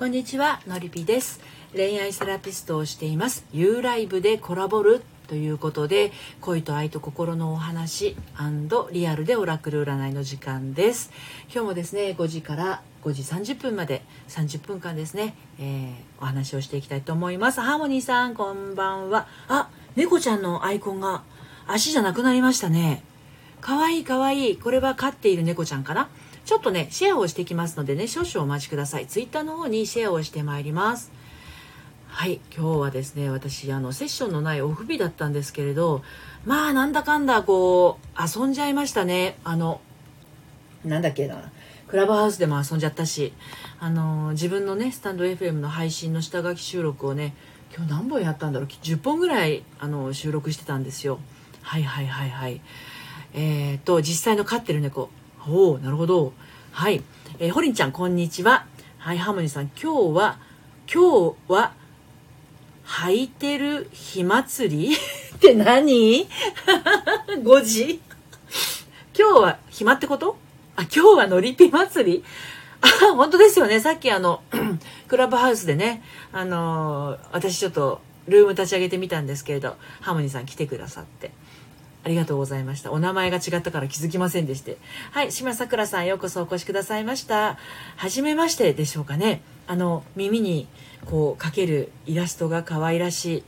こんにちはのりぴです。恋愛セラピストをしています。U ライブでコラボるということで恋と愛と心のお話リアルでオラクル占いの時間です。今日もですね5時から5時30分まで30分間ですね、えー、お話をしていきたいと思います。ハーモニーさんこんばんは。あ猫ちゃんのアイコンが足じゃなくなりましたね。かわいいかわいい。これは飼っている猫ちゃんかな？ちょっとね、シェアをしてきますのでね、少々お待ちください。ツイッターの方にシェアをしてまいります。はい、今日はですね、私、あの、セッションのないオフ日だったんですけれど、まあ、なんだかんだ、こう、遊んじゃいましたね。あの、なんだっけな。クラブハウスでも遊んじゃったし、あの、自分のね、スタンド FM の配信の下書き収録をね、今日何本やったんだろう？10本ぐらいあの収録してたんですよはいはいはいはいえっ、ー、と実際の飼ってる猫おおなるほど。はい、えー、ホリンちゃんこんにちは。はいハーモニーさん。今日は今日は履いてる火祭り？って何 ?5 時今日は暇ってこと？あ、今日はのりぴ祭り？あ、本当ですよね。さっきあの、クラブハウスでね、あのー、私ちょっとルーム立ち上げてみたんですけれど、ハーモニーさん来てくださって。ありがとうございました。お名前が違ったから気づきませんでして。はい、島さくらさんようこそお越しくださいました。はじめましてでしょうかね。あの、耳にこうかけるイラストが可愛らしい。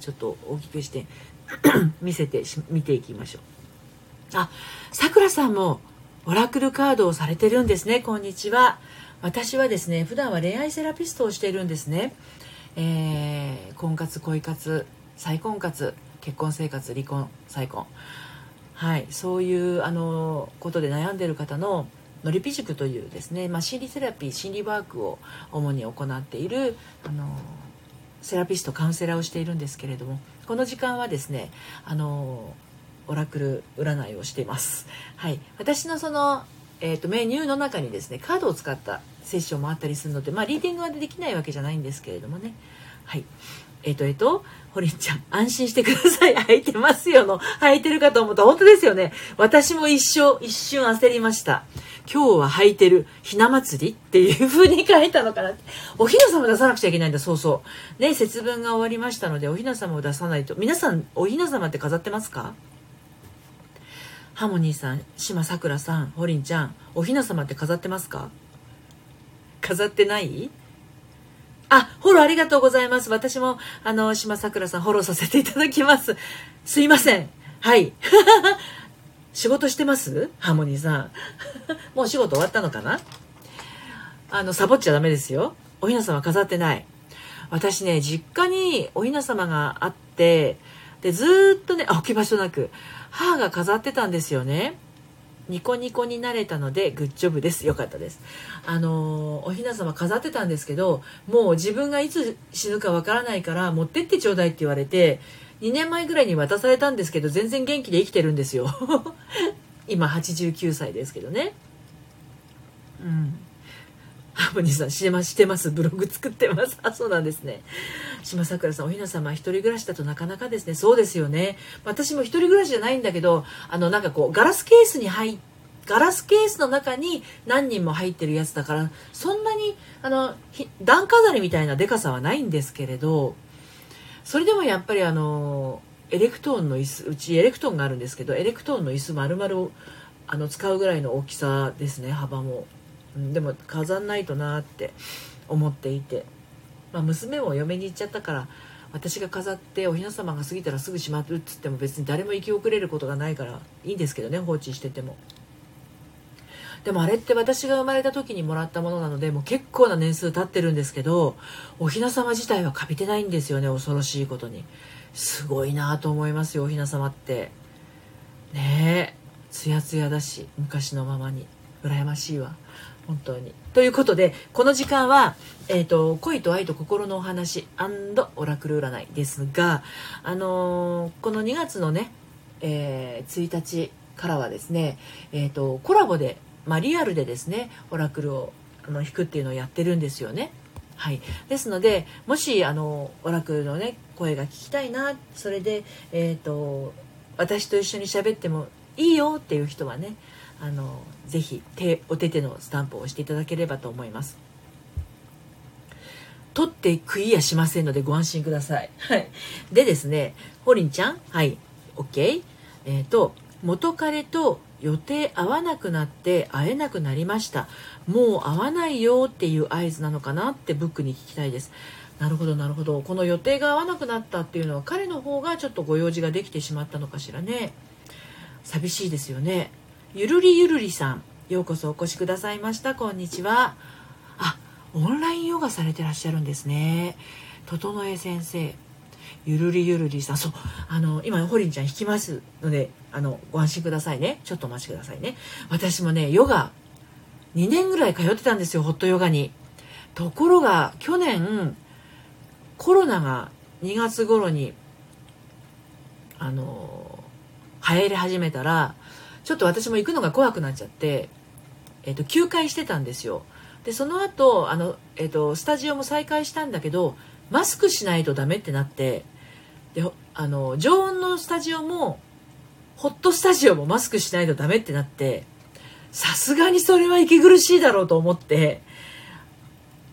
ちょっと大きくして 見せて見ていきましょう。あ、さくらさんもオラクルカードをされてるんですね。こんにちは。私はですね、普段は恋愛セラピストをしているんですね。えー、婚活、恋活、再婚活、結婚生活離婚再婚。はい。そういうあのことで悩んでる方ののりぴ塾というですね、まあ、心理セラピー心理ワークを主に行っているあのセラピストカウンセラーをしているんですけれどもこの時間はですねあのオラクル占いをしています。はい、私のそのえーと、メニューの中にですねカードを使ったセッションもあったりするので、まあ、リーディングはできないわけじゃないんですけれどもね。はい。えっ、ー、とえっ、ー、とホリンちゃん、安心してください。履いてますよの、履いてるかと思った本当ですよね。私も一生、一瞬焦りました。今日は履いてるひな祭りっていう風に書いたのかな。おひな様出さなくちゃいけないんだ、そうそう。ね、節分が終わりましたので、おひな様を出さないと。皆さん、おひな様って飾ってますか？ハモニーさん、島さくらさん、ホリンちゃん、おひな様って飾ってますか？飾ってない？あ、フォローありがとうございます。私も、あの、島桜さんフォローさせていただきます。すいません。はい。仕事してます？ハーモニーさん。もう仕事終わったのかな？あの、サボっちゃダメですよ。おひな様飾ってない。私ね、実家におひな様があって、で、ずっとね、置き場所なく、母が飾ってたんですよね。ニコニコになれたのでグッジョブです。よかったです。あのおひな様飾ってたんですけどもう自分がいつ死ぬかわからないから持ってってちょうだいって言われて2年前ぐらいに渡されたんですけど全然元気で生きてるんですよ。今89歳ですけどね。うん。ハーモニーさんしてますしてます。ブログ作ってます。あそうなんですね。島桜さんおひな様一人暮らしだとなかなかですね。そうですよね。私も一人暮らしじゃないんだけどあのなんかこうガラスケースに入ってガラスケースの中に何人も入ってるやつだからそんなにあの段飾りみたいなでかさはないんですけれどそれでもやっぱりあのエレクトーンの椅子うちエレクトーンがあるんですけどエレクトーンの椅子丸々あの使うぐらいの大きさですね幅も。でも飾んないとなって思っていて、まあ、娘も嫁に行っちゃったから私が飾っておひな様が過ぎたらすぐしまうっつっても別に誰も生き遅れることがないからいいんですけどね放置してても。でもあれって私が生まれた時にもらったものなのでもう結構な年数経ってるんですけどおひな様自体はかびてないんですよね恐ろしいことに。すごいなと思いますよおひな様って。ねえつやつやだし昔のままに。羨ましいわ。本当に。ということでこの時間は、えーと、恋と愛と心のお話オラクル占いですが、あのー、この2月のね、えー、1日からはですね、えーと、コラボで、まあ、リアルでですねオラクルをあの引くっていうのをやってるんですよね。はい、ですのでもしあのオラクルのね声が聞きたいなそれで、えーと私と一緒に喋ってもいいよっていう人はねあのぜひ手お手手のスタンプを押していただければと思います取ってクリアしませんのでご安心ください。はい。でですね、ホリンちゃん、はい、OK。えっ、ー、と、元彼と予定合わなくなって会えなくなりました。もう会わないよっていう合図なのかなってブックに聞きたいです。なるほどなるほどこの予定が合わなくなったっていうのは彼の方がちょっとご用事ができてしまったのかしらね寂しいですよねゆるりゆるりさんようこそお越しくださいました。こんにちは。あオンラインヨガされてらっしゃるんですね。整え先生ゆるりゆるりさん。そうあの今ホリンちゃん弾きますのであのご安心くださいね。ちょっとお待ちくださいね。私もねヨガ2年ぐらい通ってたんですよホットヨガに。ところが去年コロナが2月頃にあの流行り始めたらちょっと私も行くのが怖くなっちゃって、えーと、休会してたんですよ。でその後あの、えーと、スタジオも再開したんだけどマスクしないとダメってなってであの常温のスタジオもホットスタジオもマスクしないとダメってなってさすがにそれは息苦しいだろうと思って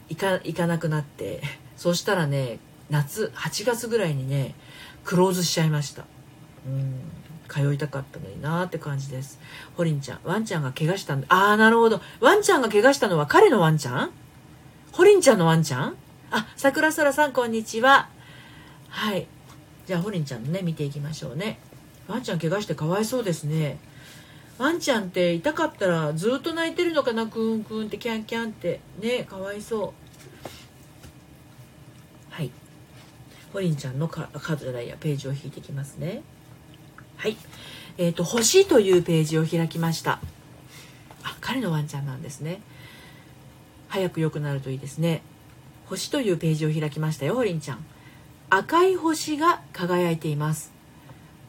行か行かなくなってそしたらね夏8月ぐらいにねクローズしちゃいました。うん。通いたかったのになーって感じです。ホリンちゃんワンちゃんが怪我したんだ。ああなるほど。ワンちゃんが怪我したのは彼のワンちゃん？ホリンちゃんのワンちゃん？あ桜空さんこんにちは。はい。じゃあホリンちゃんのね見ていきましょうね。ワンちゃん怪我してかわいそうですね。ワンちゃんって痛かったらずっと泣いてるのかな？クンクンってキャンキャンって。ねかわいそう。ホリンちゃんのカードじゃないやページを引いていきますね。はい。えっ、ー、と星というページを開きました。あ彼のワンちゃんなんですね。早く良くなるといいですね。星というページを開きましたよホリンちゃん。赤い星が輝いています。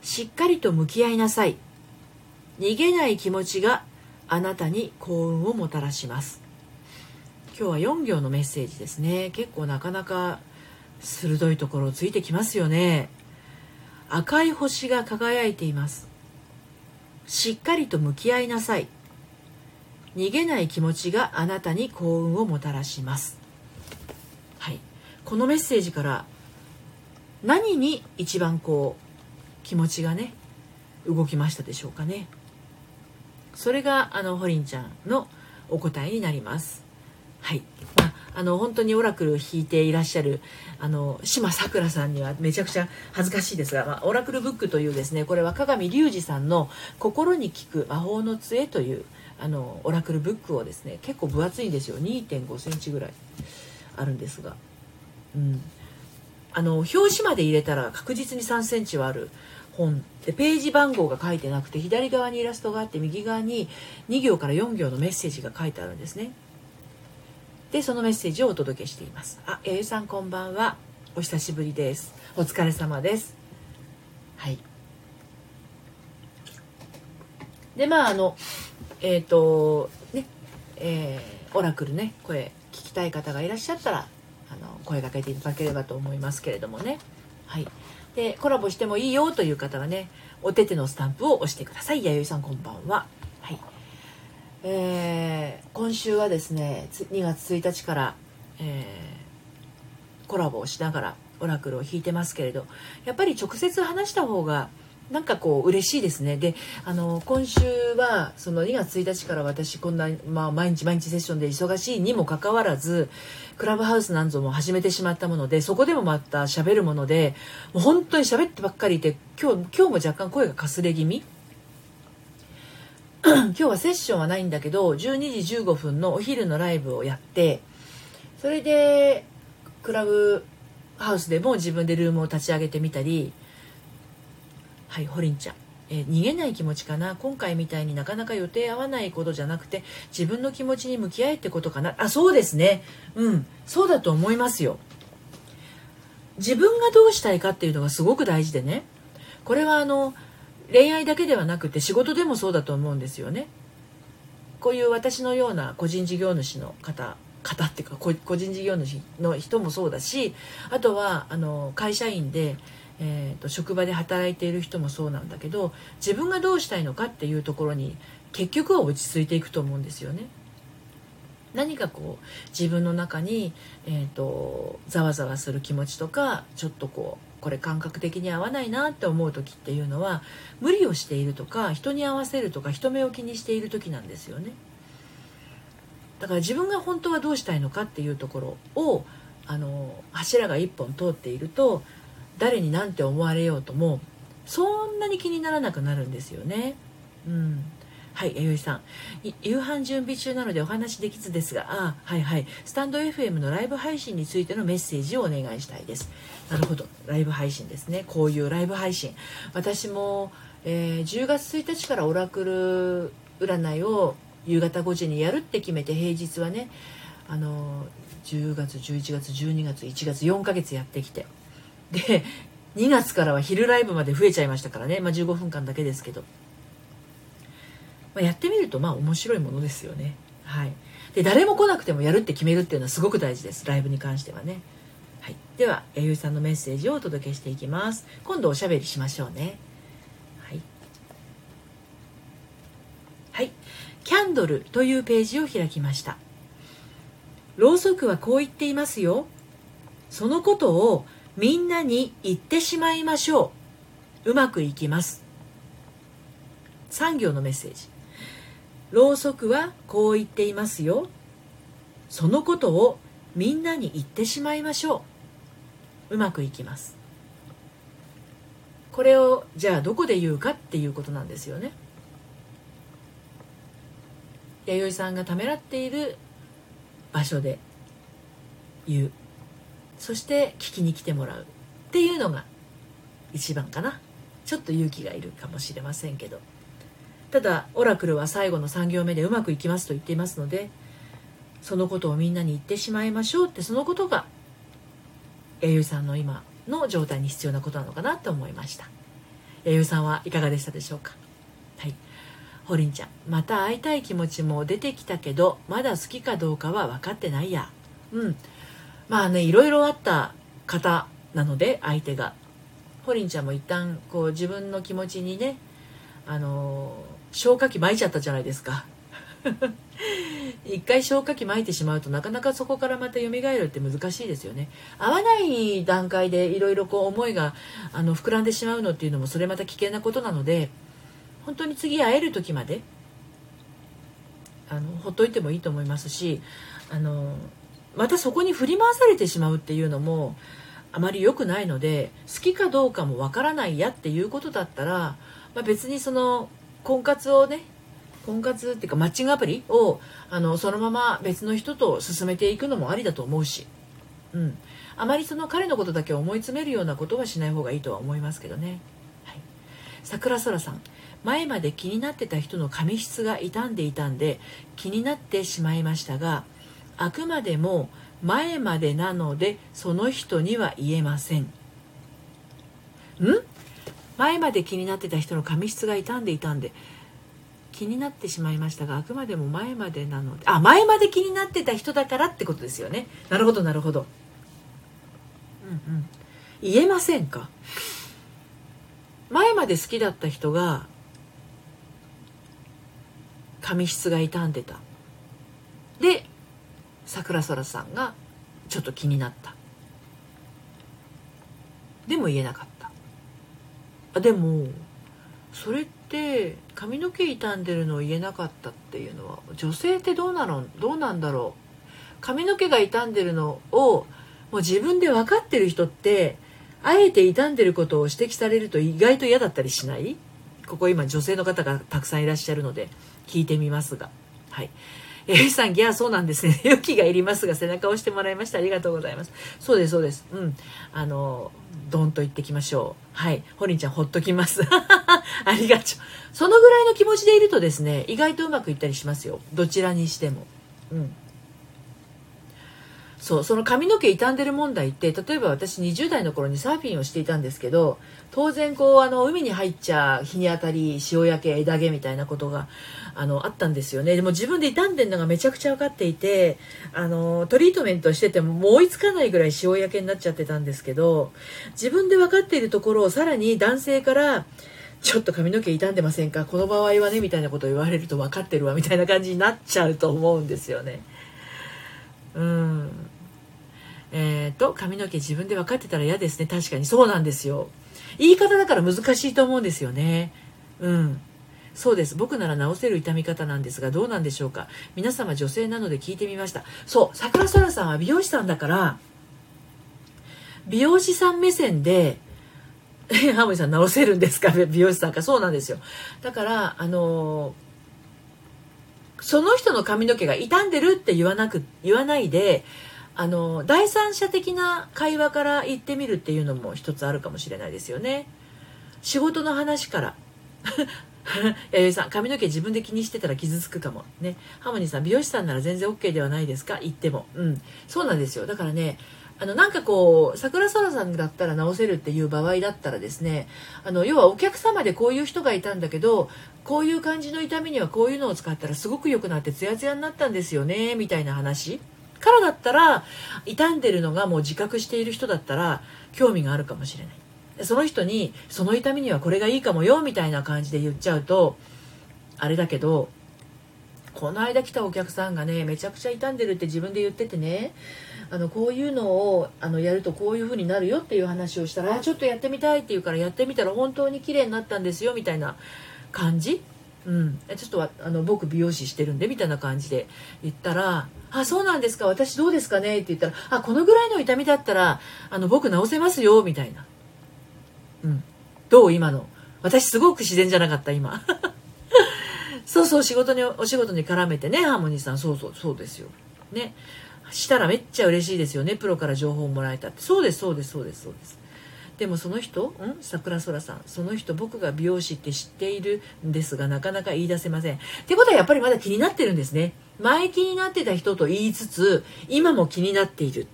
しっかりと向き合いなさい。逃げない気持ちがあなたに幸運をもたらします。今日は4行のメッセージですね。結構なかなか鋭いところをついてきますよね。赤い星が輝いています。しっかりと向き合いなさい。逃げない気持ちがあなたに幸運をもたらします。はい。このメッセージから何に一番こう気持ちがね動きましたでしょうかね。それがあのホリンちゃんのお答えになります。はい、まあ、あの本当にオラクルを引いていらっしゃるあの島さくらさんにはめちゃくちゃ恥ずかしいですが、まあ、オラクルブックというですねこれは鏡隆二さんの「心に効く魔法の杖」というあのオラクルブックをですね結構分厚いんですよ。2 5センチぐらいあるんですが、うん、あの表紙まで入れたら確実に3センチはある。本。でページ番号が書いてなくて左側にイラストがあって右側に2行から4行のメッセージが書いてあるんですね。でそのメッセージをお届けしています。あえゆさんこんばんは。お久しぶりです。お疲れ様です。はい。でまああのえっ、ー、とねえー、オラクルね声聞きたい方がいらっしゃったらあの声かけていただければと思いますけれどもね。はい。でコラボしてもいいよという方はねお手手のスタンプを押してください。弥生さんこんばんは。はい。えー、今週はですね2月1日から、えー、コラボをしながらオラクルを引いてますけれどやっぱり直接話した方がなんかこう嬉しいですね。であの今週はその2月1日から私こんな、まあ、毎日毎日セッションで忙しいにもかかわらずクラブハウスなんぞも始めてしまったものでそこでもまた喋るものでもう本当に喋ってばっかりいて今日今日も若干声がかすれ気味 今日はセッションはないんだけど12時15分のお昼のライブをやってそれでクラブハウスでも自分でルームを立ち上げてみたりはいホリンちゃん、え、逃げない気持ちかな？今回みたいになかなか予定合わないことじゃなくて自分の気持ちに向き合えってことかな？あそうですね。うん。そうだと思いますよ。自分がどうしたいかっていうのがすごく大事でね。これはあの恋愛だけではなくて仕事でもそうだと思うんですよね。こういう私のような個人事業主の方方っていうか個人事業主の人もそうだしあとはあの会社員で、えーと、職場で働いている人もそうなんだけど自分がどうしたいのかっていうところに結局は落ち着いていくと思うんですよね。何かこう自分の中に、えーと、ざわざわする気持ちとかちょっとこうこれ感覚的に合わないなって思う時っていうのは無理をしているとか人に合わせるとか人目を気にしている時なんですよね。だから自分が本当はどうしたいのかっていうところをあの柱が一本通っていると誰に何て思われようともそんなに気にならなくなるんですよね。うんはい、弥生さん。夕飯準備中なのでお話できずですが、あはいはい。スタンド FM のライブ配信についてのメッセージをお願いしたいです。なるほど。ライブ配信ですね。こういうライブ配信。私も、えー、10月1日からオラクル占いを夕方5時にやるって決めて、平日はね、あの、10月、11月、12月、1月、4ヶ月やってきて。で、2月からは昼ライブまで増えちゃいましたからね。まあ、15分間だけですけど。まあ、やってみるとまあ面白いものですよね。はい、で誰も来なくてもやるって決めるっていうのはすごく大事ですライブに関してはね。はい、では弥生さんのメッセージをお届けしていきます。今度おしゃべりしましょうね。はい、はい、キャンドルというページを開きました。ろうそくはこう言っていますよ。そのことをみんなに言ってしまいましょう。うまくいきます。産業のメッセージ。ろうそくはこう言っていますよ。そのことをみんなに言ってしまいましょう。うまくいきます。これをじゃあどこで言うかっていうことなんですよね。弥生さんがためらっている場所で言う。そして聞きに来てもらうっていうのが一番かな。ちょっと勇気がいるかもしれませんけど。ただオラクルは最後の3行目でうまくいきますと言っていますのでそのことをみんなに言ってしまいましょうってそのことが弥生さんの今の状態に必要なことなのかなと思いました。弥生さんはいかがでしたでしょうか？はい。ホリンちゃんまた会いたい気持ちも出てきたけどまだ好きかどうかは分かってないや。うん。まあねいろいろあった方なので相手が。ホリンちゃんも一旦こう自分の気持ちにねあの消火器撒いちゃったじゃないですか。一回消火器撒いてしまうとなかなかそこからまた蘇るって難しいですよね。合わない段階でいろいろこう思いがあの膨らんでしまうのっていうのもそれまた危険なことなので本当に次会える時まであのほっといてもいいと思いますしあのまたそこに振り回されてしまうっていうのもあまり良くないので好きかどうかもわからないやっていうことだったら、まあ、別にその婚活をね婚活っていうかマッチングアプリをあのそのまま別の人と進めていくのもありだと思うし、うん、あまりその彼のことだけ思い詰めるようなことはしない方がいいとは思いますけどね。はい、桜空さん。前まで気になってた人の髪質が傷んでいたんで気になってしまいましたがあくまでも前までなのでその人には言えません。ん？前まで気になってた人の髪質が傷んでいたんで気になってしまいましたがあくまでも前までなのであ前まで気になってた人だからってことですよね。なるほどなるほど。うんうん。言えませんか？前まで好きだった人が髪質が傷んでた。で桜空さんがちょっと気になった。でも言えなかった。あでもそれって髪の毛傷んでるのを言えなかったっていうのは女性ってどうなの？どうなんだろう？髪の毛が傷んでるのをもう自分で分かってる人ってあえて傷んでることを指摘されると意外と嫌だったりしない？ここ今女性の方がたくさんいらっしゃるので聞いてみますが。はい。えーさん、ギャーそうなんですね。勇気がいりますが、背中を押してもらいました。ありがとうございます。そうです、そうです。うん。あの、ドンと言ってきましょう。はい。ホリンちゃん、ほっときます。ありがとう。そのぐらいの気持ちでいるとですね、意外とうまくいったりしますよ。どちらにしても。うん。そうその髪の毛傷んでる問題って例えば私20代の頃にサーフィンをしていたんですけど当然こうあの海に入っちゃ日に当たり潮焼け枝毛みたいなことがあのあったんですよね。でも自分で傷んでるのがめちゃくちゃ分かっていてあのトリートメントしててももう追いつかないぐらい潮焼けになっちゃってたんですけど自分で分かっているところをさらに男性からちょっと髪の毛傷んでませんか？この場合はねみたいなことを言われると分かってるわみたいな感じになっちゃうと思うんですよね。うん。え、ー、と髪の毛自分で分かってたら嫌ですね。確かに。そうなんですよ。言い方だから難しいと思うんですよね。うん。そうです。僕なら直せる痛み方なんですがどうなんでしょうか。皆様女性なので聞いてみました。そう。桜空さんは美容師さんだから美容師さん目線で ハモニーさん直せるんですか？美容師さんか。そうなんですよ。だからあのその人の髪の毛が傷んでるって言わなく言わないであの第三者的な会話から言ってみるっていうのも一つあるかもしれないですよね。仕事の話から。弥生さん髪の毛自分で気にしてたら傷つくかも。ね。ハーモニーさん美容師さんなら全然 OK ではないですか？言っても。うん。そうなんですよ。だからねあのなんかこう桜空さんだったら直せるっていう場合だったらですねあの要はお客様でこういう人がいたんだけどこういう感じの痛みにはこういうのを使ったらすごく良くなってツヤツヤになったんですよねみたいな話。からだったら傷んでるのがもう自覚している人だったら興味があるかもしれない。その人にその痛みにはこれがいいかもよみたいな感じで言っちゃうとあれだけどこの間来たお客さんがねめちゃくちゃ傷んでるって自分で言っててねあのこういうのをあのやるとこういう風になるよっていう話をしたらちょっとやってみたいって言うからやってみたら本当に綺麗になったんですよみたいな感じ。うん、ちょっとあの僕美容師してるんでみたいな感じで言ったら「あそうなんですか？私どうですかね?」って言ったら「あこのぐらいの痛みだったらあの僕治せますよ」みたいな「うん、どう今の？私すごく自然じゃなかった今。そうそう仕事にお仕事に絡めてねハーモニーさん。そうそうそうですよ。ね。したらめっちゃ嬉しいですよね。プロから情報をもらえたって。そうですそうですそうですそうです。でもその人ん？桜空さん。その人僕が美容師って知っているんですがなかなか言い出せません。ってことはやっぱりまだ気になってるんですね。前気になってた人と言いつつ今も気になっている。っ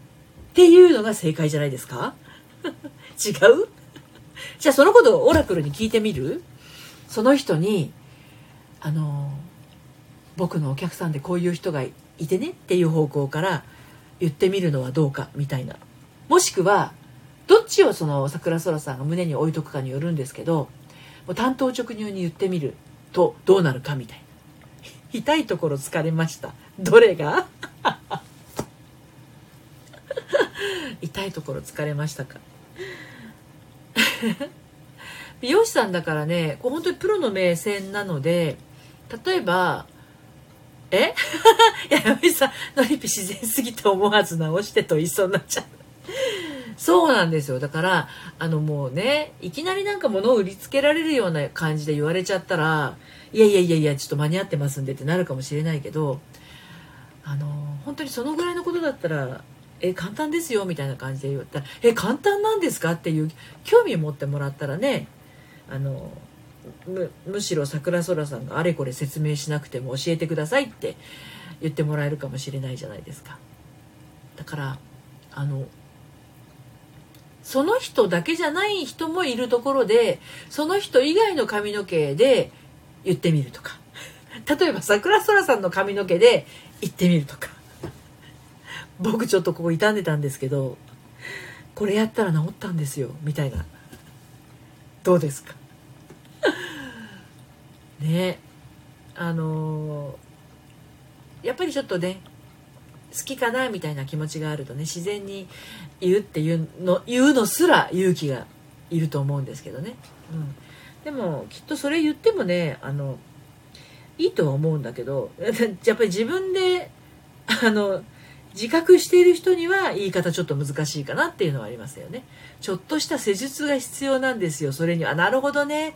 ていうのが正解じゃないですか？違う？じゃあそのことをオラクルに聞いてみる？その人にあの僕のお客さんでこういう人がいてねっていう方向から言ってみるのはどうかみたいな。もしくはどっちをその桜空さんが胸に置いとくかによるんですけどもう担当直入に言ってみるとどうなるかみたいな。痛いところ疲れましたどれが？痛いところ疲れましたか？美容師さんだからねこう本当にプロの目線なので例えばえ？いや、やめさん、のりぴ自然すぎて思わず直してと言いそうになっちゃう。そうなんですよ。だから、あのもうね、いきなりなんか物を売りつけられるような感じで言われちゃったら、いやいやいやいや、ちょっと間に合ってますんでってなるかもしれないけど、あの、本当にそのぐらいのことだったら、え、簡単ですよ、みたいな感じで言ったら、え、簡単なんですかっていう興味を持ってもらったらね、あの、むむしろ桜空さんがあれこれ説明しなくても教えてくださいって言ってもらえるかもしれないじゃないですか。だからあのその人だけじゃない人もいるところでその人以外の髪の毛で言ってみるとか。例えば桜空さんの髪の毛で言ってみるとか。僕ちょっとここ傷んでたんですけどこれやったら治ったんですよみたいな。どうですか？ね。あのー、やっぱりちょっとね好きかなみたいな気持ちがあるとね自然に言うっていうの言うのすら勇気がいると思うんですけどね、うん、でもきっとそれ言ってもねあのいいとは思うんだけど やっぱり自分であの自覚している人には言い方ちょっと難しいかなっていうのはありますよね。ちょっとした施術が必要なんですよ。それにはなるほどね。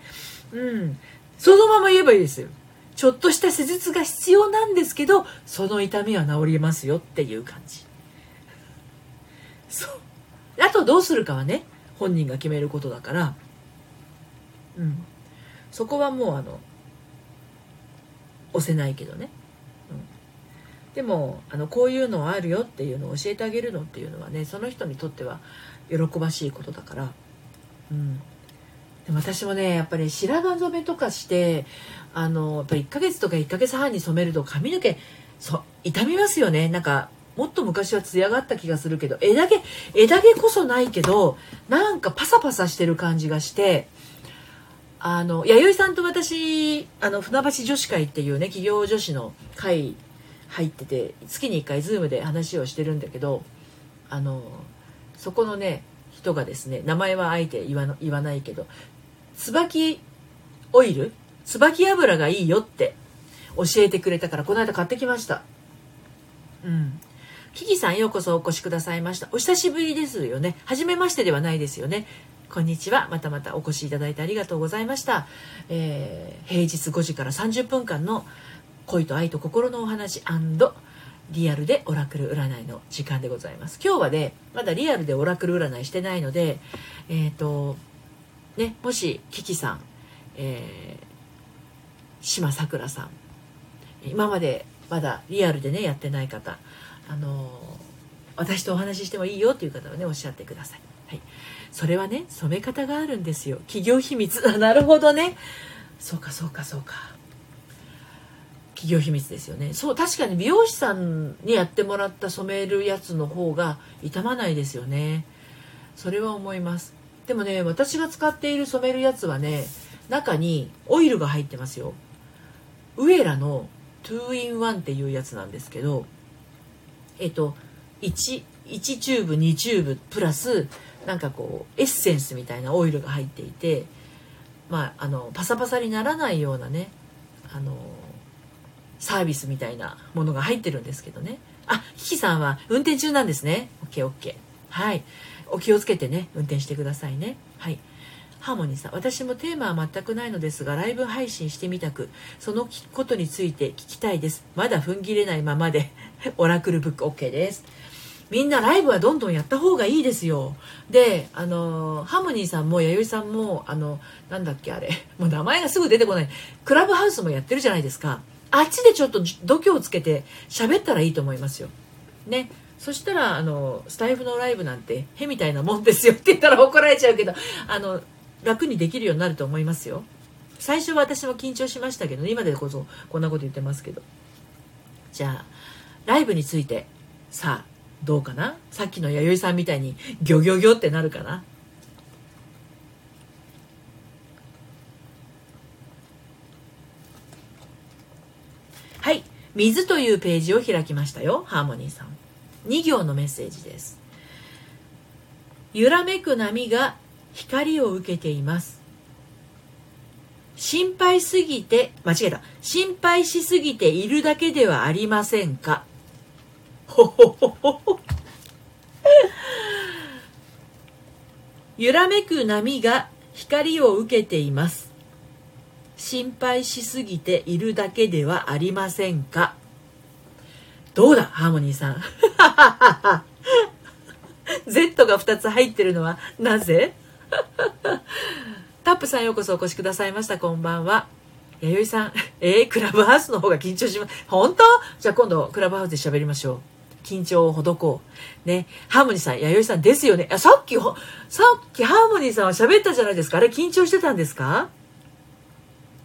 うん。そのまま言えばいいですよ。ちょっとした施術が必要なんですけどその痛みは治りますよっていう感じ。そう。あとどうするかはね本人が決めることだから。うん。そこはもうあの押せないけどね、うん、でもあのこういうのはあるよっていうのを教えてあげるのっていうのはねその人にとっては喜ばしいことだから、うん、でも私もねやっぱり白髪染めとかしてあのやっぱ1ヶ月とか1ヶ月半に染めると髪の毛そ傷みますよね。なんかもっと昔は艶があった気がするけど枝毛枝毛こそないけどなんかパサパサしてる感じがしてあの弥生さんと私あの船橋女子会っていうね企業女子の会入ってて月に1回 Zoom で話をしてるんだけどあのそこのね人がですね名前はあえて言わ言わないけど椿オイル？椿油がいいよって教えてくれたからこの間買ってきました。うん。キキさんようこそお越しくださいました。お久しぶりですよね。初めましてではないですよね。こんにちは。またまたお越しいただいてありがとうございました、えー、平日5時から30分間の恋と愛と心のお話リアルでオラクル占いの時間でございます。今日はねまだリアルでオラクル占いしてないのでえっ、ー、とねもしキキさん、えー、島さくらさん今までまだリアルでねやってない方あの私とお話ししてもいいよっていう方はねおっしゃってください、はい、それはね染め方があるんですよ。企業秘密。なるほどね。そうかそうかそうか。企業秘密ですよね。そう確かに美容師さんにやってもらった染めるやつの方が傷まないですよね。それは思います。でもね私が使っている染めるやつはね中にオイルが入ってますよ。ウエラの 2in1 っていうやつなんですけどえっと 1, 1チューブ2チューブプラスなんかこうエッセンスみたいなオイルが入っていてまああのパサパサにならないようなねあのサービスみたいなものが入ってるんですけどね。あキキさんは運転中なんですね。OKOK はい。お気をつけてね運転してくださいね。はい。ハーモニーさん私もテーマは全くないのですがライブ配信してみたくそのことについて聞きたいです。まだ踏ん切れないままでオラクルブック OK です。みんなライブはどんどんやった方がいいですよ。であのハーモニーさんも弥生さんもあのなんだっけあれ。もう名前がすぐ出てこない。クラブハウスもやってるじゃないですか。あっちでちょっと度胸をつけて喋ったらいいと思いますよ。ね。そしたらあのスタイフのライブなんてへみたいなもんですよ。って言ったら怒られちゃうけどあの楽にできるようになると思いますよ。最初は私も緊張しましたけど、今でこそこんなこと言ってますけど。じゃあライブについてさあどうかな？さっきの弥生さんみたいにギョギョギョってなるかな？はい。水というページを開きましたよハーモニーさん。2行のメッセージです。揺らめく波が光を受けています。心配すぎて間違えた。心配しすぎているだけではありませんか？揺らめく波が光を受けています心配しすぎているだけではありませんか？どうだハーモニーさん？Z が2つ入ってるのはなぜ？タップさんようこそお越しくださいました。こんばんは。弥生さん、えー、クラブハウスの方が緊張します。本当？じゃあ今度クラブハウスで喋りましょう。緊張をほどこう。ね。ハーモニーさん、弥生さんですよね。あ、さっき、さっきハーモニーさんは喋ったじゃないですか。あれ緊張してたんですか？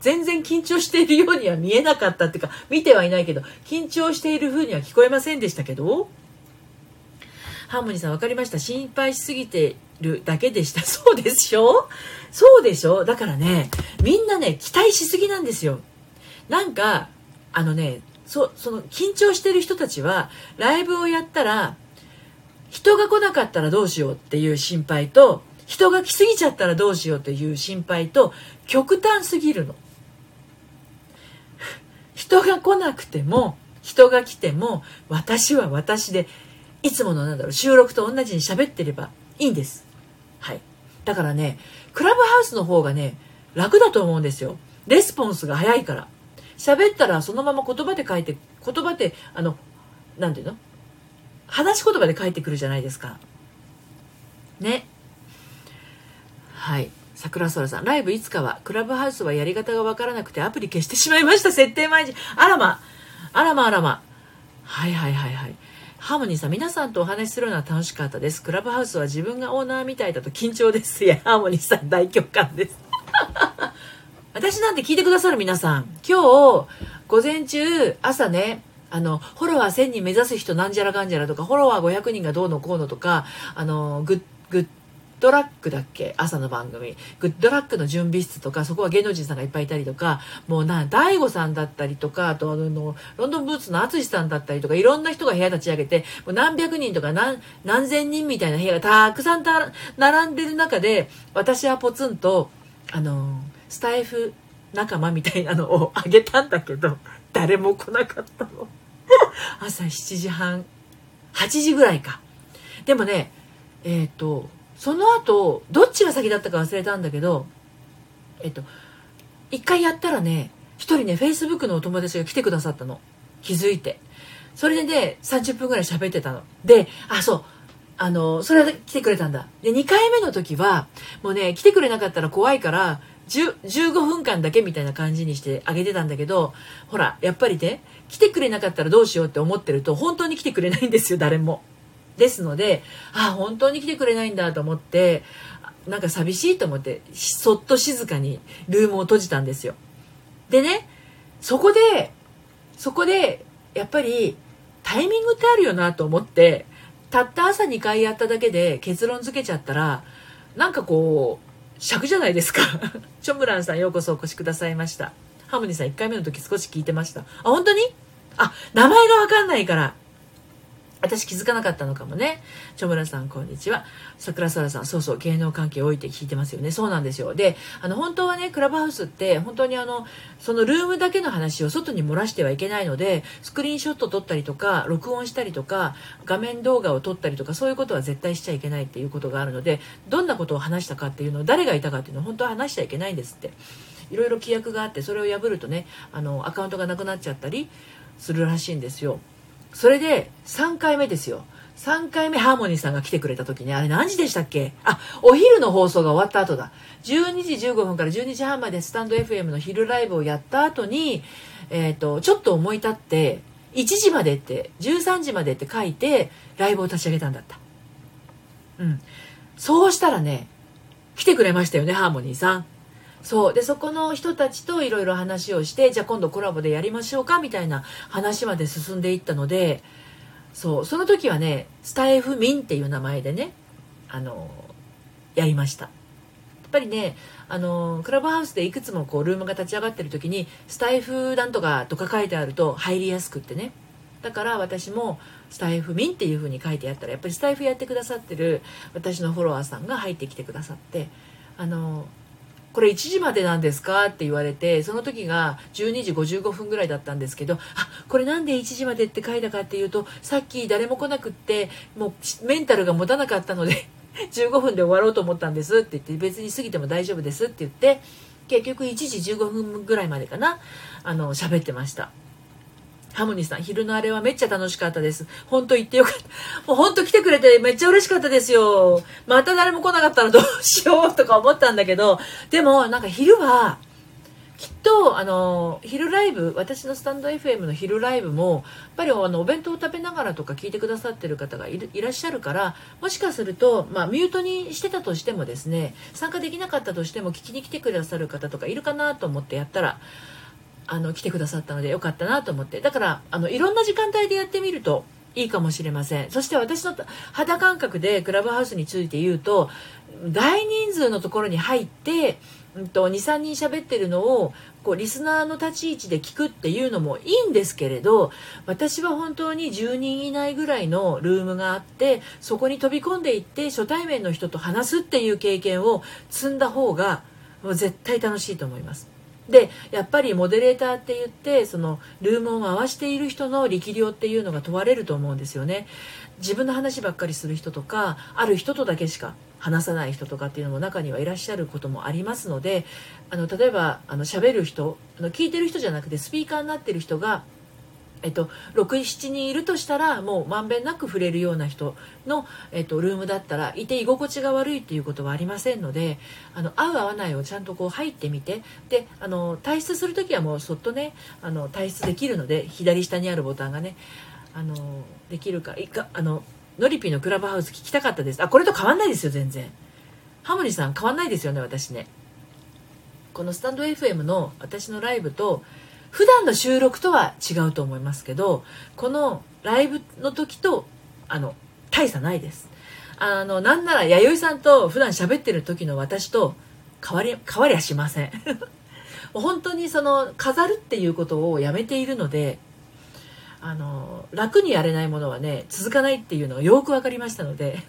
全然緊張しているようには見えなかったっていうか、見てはいないけど、緊張している風には聞こえませんでしたけど、ハーモニーさん分かりました。心配しすぎてるだけでした。そうでしょ？そうでしょ？だからね、みんなね、期待しすぎなんですよ。なんか、あのね、そその緊張してる人たちは、ライブをやったら、人が来なかったらどうしようっていう心配と、人が来すぎちゃったらどうしようという心配と、極端すぎるの。人が来なくても、人が来ても、私は私で、いつものなんだろう、収録と同じに喋ってればいいんです。はい。だからね、クラブハウスの方がね、楽だと思うんですよ。レスポンスが早いから。喋ったらそのまま言葉で書いて、言葉で、あの、なんていうの？話し言葉で書いてくるじゃないですか。ね。はい。桜空さん、ライブいつかは、クラブハウスはやり方がわからなくてアプリ消してしまいました。設定前に。あらま。あらまあらま。はいはいはいはい。ハーモニーさん、皆さんとお話しするのは楽しかったです。クラブハウスは自分がオーナーみたいだと緊張です。いや、ハーモニーさん大共感です。私なんて聞いてくださる皆さん、今日、午前中、朝ね、あの、フォロワー1000人目指す人なんじゃらかんじゃらとか、フォロワー500人がどうのこうのとか、あの、グッ、グッ、ドラックだっけ？朝の番組。グッドラックの準備室とかそこは芸能人さんがいっぱいいたりとかもうな大悟さんだったりとかあとあのロンドンブーツの淳さんだったりとかいろんな人が部屋立ち上げてもう何百人とか何何千人みたいな部屋がたくさん並んでる中で私はポツンとあのスタイフ仲間みたいなのをあげたんだけど誰も来なかったの。朝7時半8時ぐらいか。でもねえっ、ー、とその後どっちが先だったか忘れたんだけどえっ、ー、と一回やったらね一人ねフェイスブックのお友達が来てくださったの。気づいて。それでね30分ぐらい喋ってたの。であそう。あのそれは来てくれたんだで2回目の時はもうね来てくれなかったら怖いから15分間だけみたいな感じにしてあげてたんだけどほらやっぱりね来てくれなかったらどうしようって思ってると本当に来てくれないんですよ誰も。ですのであ本当に来てくれないんだと思ってなんか寂しいと思ってそっと静かにルームを閉じたんですよ。でねそこでそこでやっぱりタイミングってあるよなと思ってたった朝2回やっただけで結論付けちゃったらなんかこう尺じゃないですか。チョムランさんようこそお越しくださいました。ハムニーさん1回目の時少し聞いてました。あ本当に？あ名前がわかんないから。私気づかなかったのかもね。チョムラさん、こんにちは。桜空さん、そうそう、芸能関係多いって聞いてますよね。そうなんですよ。で、あの、本当はね、クラブハウスって、本当にあの、そのルームだけの話を外に漏らしてはいけないので、スクリーンショット撮ったりとか、録音したりとか、画面動画を撮ったりとか、そういうことは絶対しちゃいけないっていうことがあるので、どんなことを話したかっていうのを、誰がいたかっていうのを本当は話しちゃいけないんですって。いろいろ規約があって、それを破るとね、あの、アカウントがなくなっちゃったりするらしいんですよ。それで、3回目ですよ。3回目ハーモニーさんが来てくれた時に、あれ何時でしたっけ？あ、お昼の放送が終わった後だ。12時15分から12時半までスタンド FM の昼ライブをやった後に、えっ、ー、と、ちょっと思い立って、1時までって、13時までって書いて、ライブを立ち上げたんだった。うん。そうしたらね、来てくれましたよね、ハーモニーさん。そう。で、そこの人たちといろいろ話をして、じゃあ今度コラボでやりましょうか、みたいな話まで進んでいったので、そう。その時はねスタイフミンっていう名前でねあのやりました。やっぱりねあのクラブハウスでいくつもこうルームが立ち上がってる時にスタイフなんとかとか書いてあると入りやすくってね。だから私もスタイフミンっていう風に書いてあったらやっぱりスタイフやってくださってる私のフォロワーさんが入ってきてくださってあのこれ1時までなんですか？って言われてその時が12時55分ぐらいだったんですけどあこれなんで1時までって書いたかっていうとさっき誰も来なくってもうメンタルが持たなかったので 15分で終わろうと思ったんですって言って別に過ぎても大丈夫ですって言って結局1時15分ぐらいまでかなあの喋ってました。ハモニーさん、昼のあれはめっちゃ楽しかったです。本当言ってよかった。もう本当来てくれてめっちゃ嬉しかったですよ。また誰も来なかったらどうしようとか思ったんだけど、でもなんか昼は、きっと、あの、昼ライブ、私のスタンド FM の昼ライブも、やっぱりあの、お弁当を食べながらとか聞いてくださってる方がいらっしゃるから、もしかすると、まあ、ミュートにしてたとしてもですね、参加できなかったとしても聞きに来てくださる方とかいるかなと思ってやったら、あの来てくださったのでよかったなと思ってだからあのいろんな時間帯でやってみるといいかもしれませんそして私の肌感覚でクラブハウスについて言うと大人数のところに入って、うんと、23人喋ってるのをこうリスナーの立ち位置で聞くっていうのもいいんですけれど私は本当に10人以内ぐらいのルームがあってそこに飛び込んでいって初対面の人と話すっていう経験を積んだ方が絶対楽しいと思います。でやっぱりモデレーターって言ってそのルームを回している人の力量っていうのが問われると思うんですよね。自分の話ばっかりする人とかある人とだけしか話さない人とかっていうのも中にはいらっしゃることもありますのであの例えばあの喋る人あの聞いてる人じゃなくてスピーカーになってる人がえっと、67人いるとしたらもうまんべんなく触れるような人の、えっと、ルームだったらいて居心地が悪いっていうことはありませんのであの合う合わないをちゃんとこう入ってみてであの退出する時はもうそっとねあの退出できるので左下にあるボタンがねあのできるかいかあのノリピーのクラブハウス聞きたかったです。あこれと変わんないですよ全然。ハモリさん変わんないですよね私ね。このスタンド FM の私のライブと普段の収録とは違うと思いますけどこのライブの時とあの大差ないです。あのなんなら弥生さんと普段喋ってる時の私と変わり変わりはしません。本当にその飾るっていうことをやめているのであの楽にやれないものはね続かないっていうのがよく分かりましたので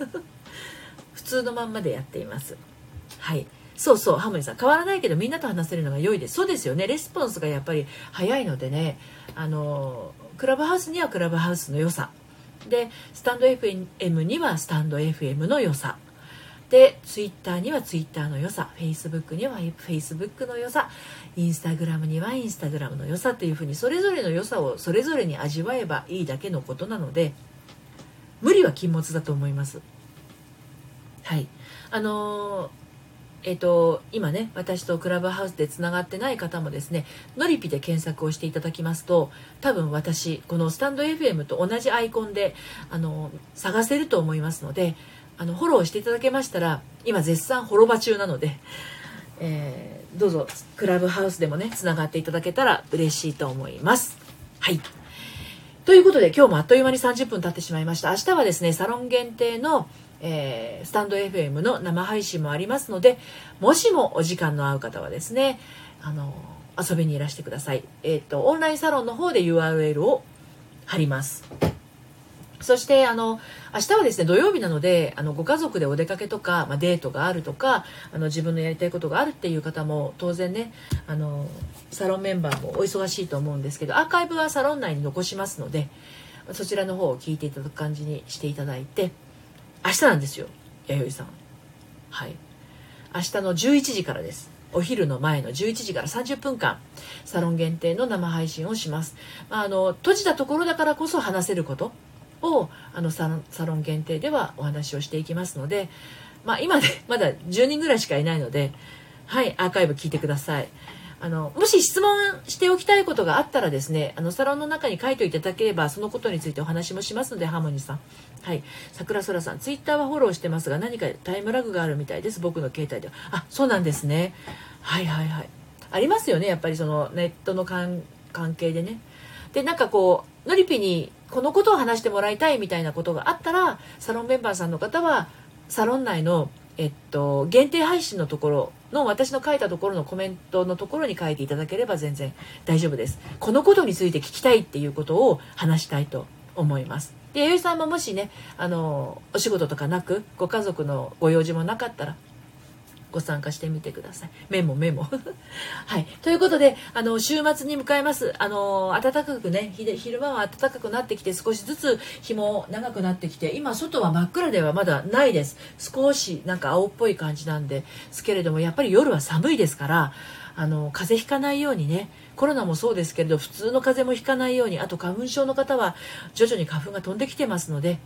普通のまんまでやっています。はい。そうそうハムニさん。変わらないけどみんなと話せるのが良いです。そうですよね。レスポンスがやっぱり早いのでね。あのクラブハウスにはクラブハウスの良さ。でスタンド FM にはスタンド FM の良さ。でツイッターにはツイッターの良さ。フェイスブックにはフェイスブックの良さ。インスタグラムにはインスタグラムの良さ。というふうにそれぞれの良さをそれぞれに味わえばいいだけのことなので無理は禁物だと思います。はい。あのーえっ、と、今ね、私とクラブハウスでつながってない方もですね、ノリピで検索をしていただきますと、多分私、このスタンド FM と同じアイコンで、あの、探せると思いますので、あの、フォローしていただけましたら、今絶賛滅場中なので、えー、どうぞ、クラブハウスでもね、つながっていただけたら嬉しいと思います。はい。ということで、今日もあっという間に30分経ってしまいました。明日はですね、サロン限定の、えー、スタンド FM の生配信もありますのでもしもお時間の合う方はですねあの遊びにいらしてください、えーと、オンラインサロンの方で URL を貼ります。そしてあの明日はですね土曜日なのであのご家族でお出かけとか、まあ、デートがあるとかあの自分のやりたいことがあるっていう方も当然ねあのサロンメンバーもお忙しいと思うんですけどアーカイブはサロン内に残しますのでそちらの方を聞いていただく感じにしていただいて明日なんですよ弥生さん。はい。明日の11時からです。お昼の前の11時から30分間サロン限定の生配信をします、まあ、あの閉じたところだからこそ話せることをあのサロン限定ではお話をしていきますので、まあ、今でまだ10人ぐらいしかいないのではいアーカイブ聞いてください。あのもし質問しておきたいことがあったらですねあのサロンの中に書いていただければそのことについてお話もしますのでハーモニーさん。はい。桜空さんツイッターはフォローしてますが何かタイムラグがあるみたいです僕の携帯では。あそうなんですね。はいはいはい。ありますよねやっぱりそのネットの関係でね。でなんかこうのりぴにこのことを話してもらいたいみたいなことがあったらサロンメンバーさんの方はサロン内のえっと、限定配信のところの私の書いたところのコメントのところに書いていただければ全然大丈夫です。このことについて聞きたいっていうことを話したいと思います。で、弥生さんももしね、あの、お仕事とかなく、ご家族のご用事もなかったら、ご参加してみてください。メモメモ。はい。ということで、あの、週末に迎えます。あの、暖かくね、昼間は暖かくなってきて、少しずつ日も長くなってきて、今、外は真っ暗ではまだないです。少しなんか青っぽい感じなんですけれども、やっぱり夜は寒いですから、あの、風邪ひかないようにね、コロナもそうですけれど、普通の風邪もひかないように、あと花粉症の方は徐々に花粉が飛んできてますので、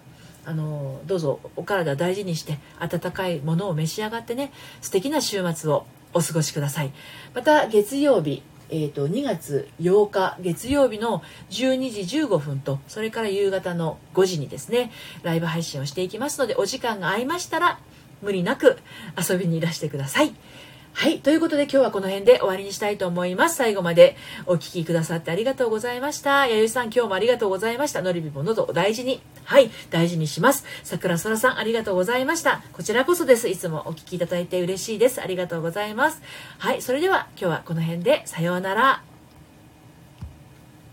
あのどうぞお体大事にして温かいものを召し上がってね素敵な週末をお過ごしくださいまた月曜日えーと、2月8日月曜日の12時15分とそれから夕方の5時にですねライブ配信をしていきますのでお時間が合いましたら無理なく遊びにいらしてください。はい。ということで今日はこの辺で終わりにしたいと思います。最後までお聴きくださってありがとうございました。弥生さん今日もありがとうございました。のりびも喉を大事に。はい。大事にします。桜空さんありがとうございました。こちらこそです。いつもお聴きいただいて嬉しいです。ありがとうございます。はい。それでは今日はこの辺でさようなら。